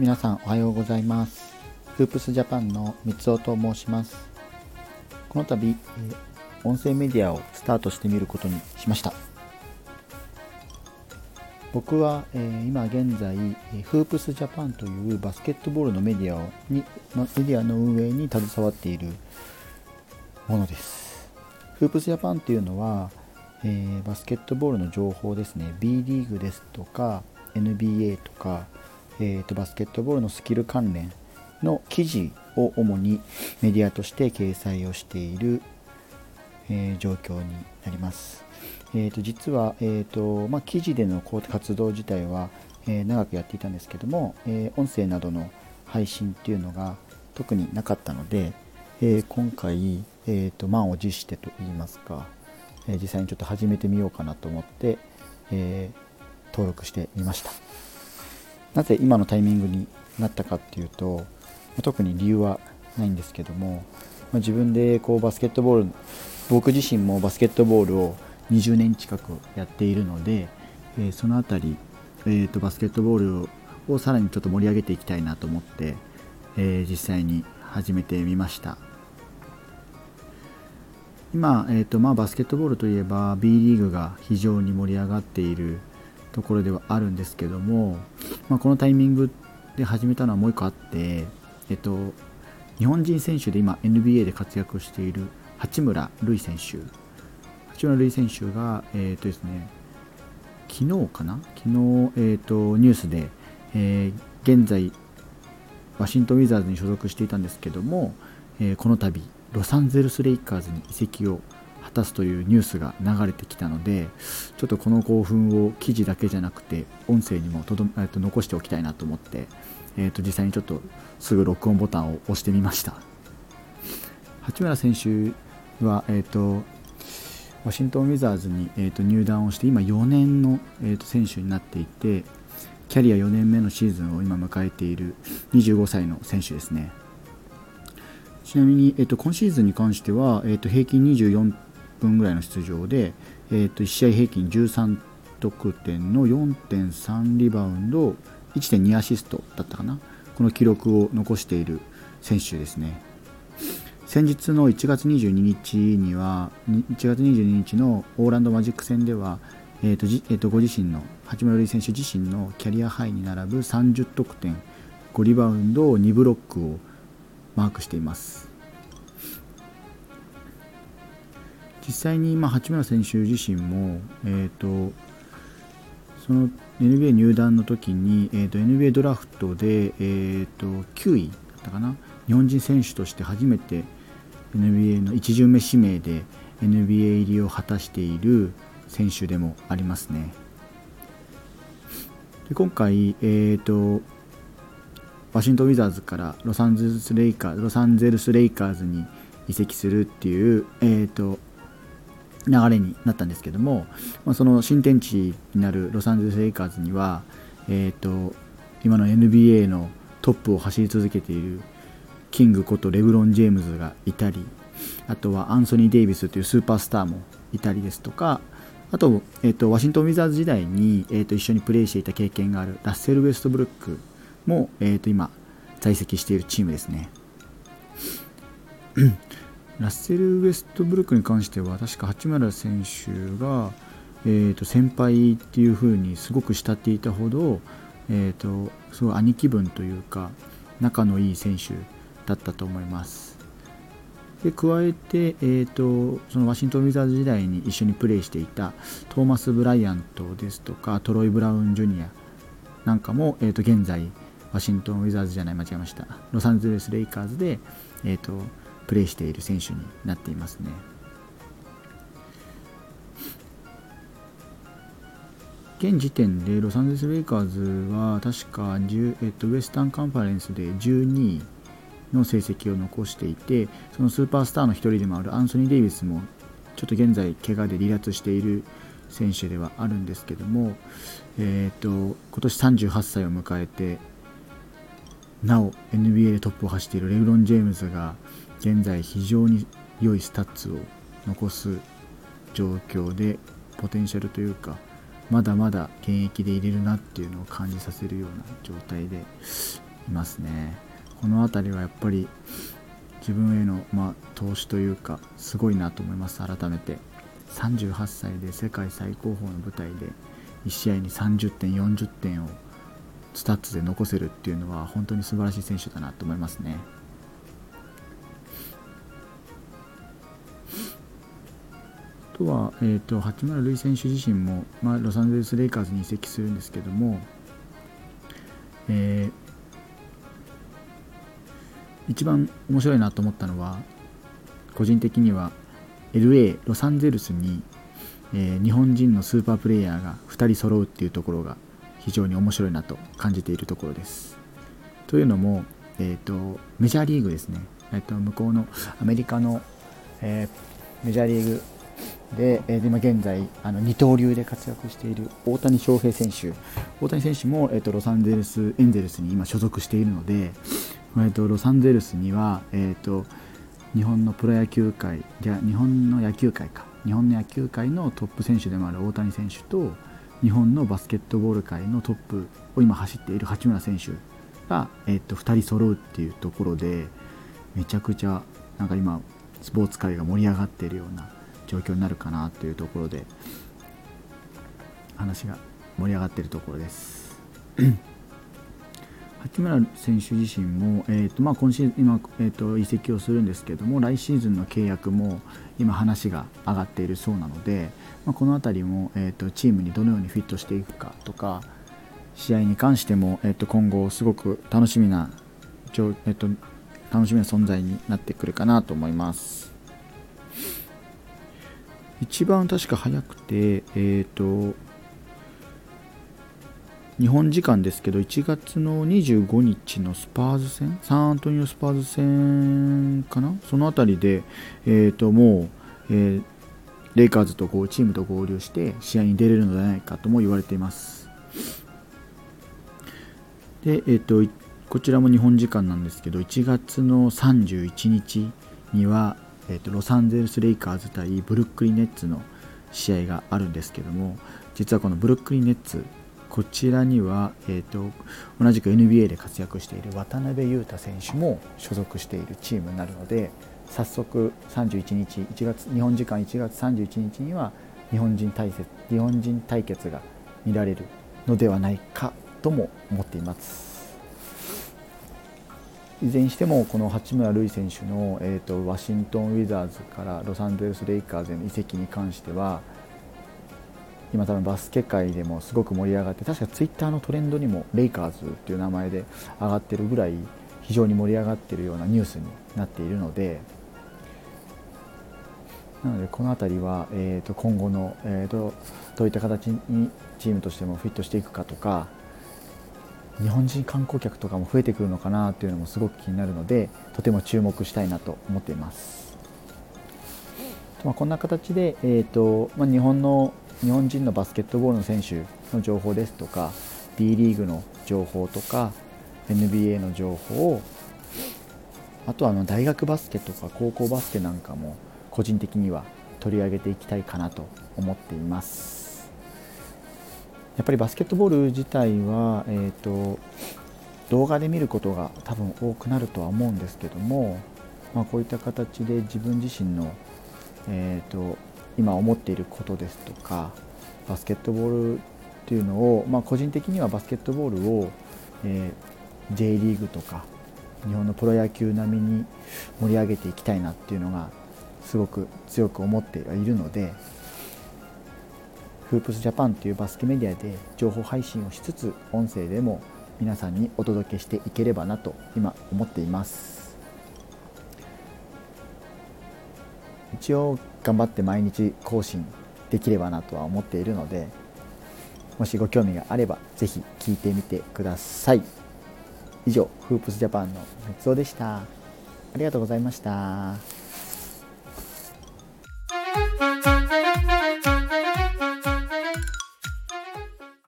皆さんおはようございます。フープスジャパンの三尾と申します。この度、音声メディアをスタートしてみることにしました。僕は、えー、今現在フープスジャパンというバスケットボールのメディアにメディアの運営に携わっているものです。フープスジャパンっていうのは、えー、バスケットボールの情報ですね。B リーグですとか NBA とかえーと、バスケットボールのスキル関連の記事を主にメディアとして掲載をしている、えー、状況になります。えーと、実は、えーとまあ、記事での活動自体は、えー、長くやっていたんですけども、えー、音声などの配信っていうのが特になかったので、えー、今回、えーと、満を持してといいますか、え実際にちょっと始めてみようかなと思って、え登録してみました。なぜ今のタイミングになったかっていうと、特に理由はないんですけども、自分でこうバスケットボール僕自身もバスケットボールを20年近くやっているので、え、その辺り、えーと、バスケットボールをさらにちょっと盛り上げていきたいなと思って、えー、実際に始めてみました。今、えーとまあ、バスケットボールといえば B リーグが非常に盛り上がっているところではあるんですけども、まあ、このタイミングで始めたのはもう一個あって、えっと、日本人選手で今 NBA で活躍している八村塁選手。八村塁選手が、えーとですね、昨日かな？昨日、えーと、ニュースで、えー、現在ワシントン・ウィザーズに所属していたんですけども、えー、この度ロサンゼルス・レイカーズに移籍を果たすというニュースが流れてきたのでちょっとこの興奮を記事だけじゃなくて音声にもとど、えー、と残しておきたいなと思って、えー、と実際にちょっとすぐ録音ボタンを押してみました。八村選手は、えーと、ワシントン・ウィザーズに、えー、と入団をして今4年の、えー、と選手になっていてキャリア4年目のシーズンを今迎えている25歳の選手ですね。ちなみに、えー、と今シーズンに関しては、えー、と平均24分ぐらいの出場で、えー、と1試合平均13得点の4.3リバウンド1.2アシストだったかな。この記録を残している選手ですね。先日の1月22日には1月22日のオーランドマジック戦では、えーとえー、とご自身の八村塁選手自身のキャリアハイに並ぶ30得点5リバウンド2ブロックをマークしています。実際に今八村選手自身も、えーと、その NBA 入団の時に、えーと、NBA ドラフトで、えーと、9位だったかな？日本人選手として初めて NBA の1巡目指名で NBA 入りを果たしている選手でもありますね。で今回、えーと、ワシントン・ウィザーズからロサンゼルス・レイカーズロサンゼルス・レイカーズに移籍するっていう、えーと流れになったんですけども、まあ、その新天地になるロサンゼルス・レイカーズには、えーと、今の NBA のトップを走り続けているキングことレブロン・ジェームズがいたりあとはアンソニー・デイビスというスーパースターもいたりですとかあと,、えーと、ワシントン・ウィザーズ時代に、えーと、一緒にプレーしていた経験があるラッセル・ウェストブルックも、えー、と今在籍しているチームですね。ラッセル・ウェストブルックに関しては確か八村選手が、えー、と先輩っていう風にすごく慕っていたほど、えー、とすごい兄貴分というか仲のいい選手だったと思います。で加えて、えーと、そのワシントン・ウィザーズ時代に一緒にプレーしていたトーマス・ブライアントですとかトロイ・ブラウン・ジュニアなんかも、えー、と現在ワシントン・ウィザーズじゃない間違えましたロサンゼルス・レイカーズで、えーとプレーしている選手になっていますね。現時点でロサンゼルス・レイカーズは確か、えっと、ウエスタンカンファレンスで12位の成績を残していてそのスーパースターの一人でもあるアンソニー・デイビスもちょっと現在怪我で離脱している選手ではあるんですけども、えーと、と今年38歳を迎えてなお NBA でトップを走っているレブロン・ジェームズが現在非常に良いスタッツを残す状況でポテンシャルというかまだまだ現役でいれるなっていうのを感じさせるような状態でいますね。この辺りはやっぱり自分への、まあ、投資というかすごいなと思います改めて。38歳で世界最高峰の舞台で1試合に30点40点をスタッツで残せるっていうのは本当に素晴らしい選手だなと思いますね。あとは、えーと、八村塁選手自身も、まあ、ロサンゼルス・レイカーズに移籍するんですけども、えー、一番面白いなと思ったのは個人的には LA ロサンゼルスに、えー、日本人のスーパープレイヤーが2人揃うっていうところが非常に面白いなと感じているところです。というのも、えーと、メジャーリーグですね、えーと、向こうのアメリカの、えー、メジャーリーグで、えー、今現在あの二刀流で活躍している大谷翔平選手。大谷選手も、えーと、ロサンゼルスエンゼルスに今所属しているので、えー、とロサンゼルスには、えー、と日本のプロ野球界じゃ日本の野球界か。日本の野球界のトップ選手でもある大谷選手と日本のバスケットボール界のトップを今走っている八村選手が、えっと、2人揃うっていうところでめちゃくちゃなんか今スポーツ界が盛り上がっているような状況になるかなというところで話が盛り上がっているところです。八村選手自身も、えーとまあ、今シーズン今、えーと、移籍をするんですけども来シーズンの契約も今話が上がっているそうなので、まあ、この辺りも、えーと、チームにどのようにフィットしていくかとか試合に関しても、えー、と今後すごく楽しみな、えー、と楽しみな存在になってくるかなと思います。一番確か早くて、えーと日本時間ですけど1月の25日のスパーズ戦サンアントニオスパーズ戦かな？その辺りで、えー、ともう、えー、レイカーズとこうチームと合流して試合に出れるのではないかとも言われています。で、えーと、こちらも日本時間なんですけど1月の31日には、えーとロサンゼルス・レイカーズ対ブルックリン・ネッツの試合があるんですけども実はこのブルックリン・ネッツこちらには、えーと、同じく NBA で活躍している渡辺裕太選手も所属しているチームになるので早速31日1月日本時間1月31日には日本人対決日本人対決が見られるのではないかとも思っています。いずれにしてもこの八村塁選手の、えーとワシントン・ウィザーズからロサンゼルス・レイカーズへの移籍に関しては今多分バスケ界でもすごく盛り上がって確かツイッターのトレンドにもレイカーズっていう名前で上がってるぐらい非常に盛り上がっているようなニュースになっているのでなのでこの辺りは、えー、と今後の、えー、とどういった形にチームとしてもフィットしていくかとか日本人観光客とかも増えてくるのかなというのもすごく気になるのでとても注目したいなと思っています。まあ、こんな形で、えーとまあ、日本の日本人のバスケットボールの選手の情報ですとか B リーグの情報とか NBA の情報をあとはあの大学バスケとか高校バスケなんかも個人的には取り上げていきたいかなと思っています。やっぱりバスケットボール自体は、えーと、動画で見ることが多分多くなるとは思うんですけども、まあ、こういった形で自分自身の、えーと今思っていることですとかバスケットボールっていうのを、まあ、個人的にはバスケットボールを、えー、J リーグとか日本のプロ野球並みに盛り上げていきたいなっていうのがすごく強く思ってはいるのでフープスジャパンというバスケメディアで情報配信をしつつ音声でも皆さんにお届けしていければなと今思っています。一応頑張って毎日更新できればなとは思っているのでもしご興味があればぜひ聴いてみてください。以上フープスジャパンの三つおでした。ありがとうございました。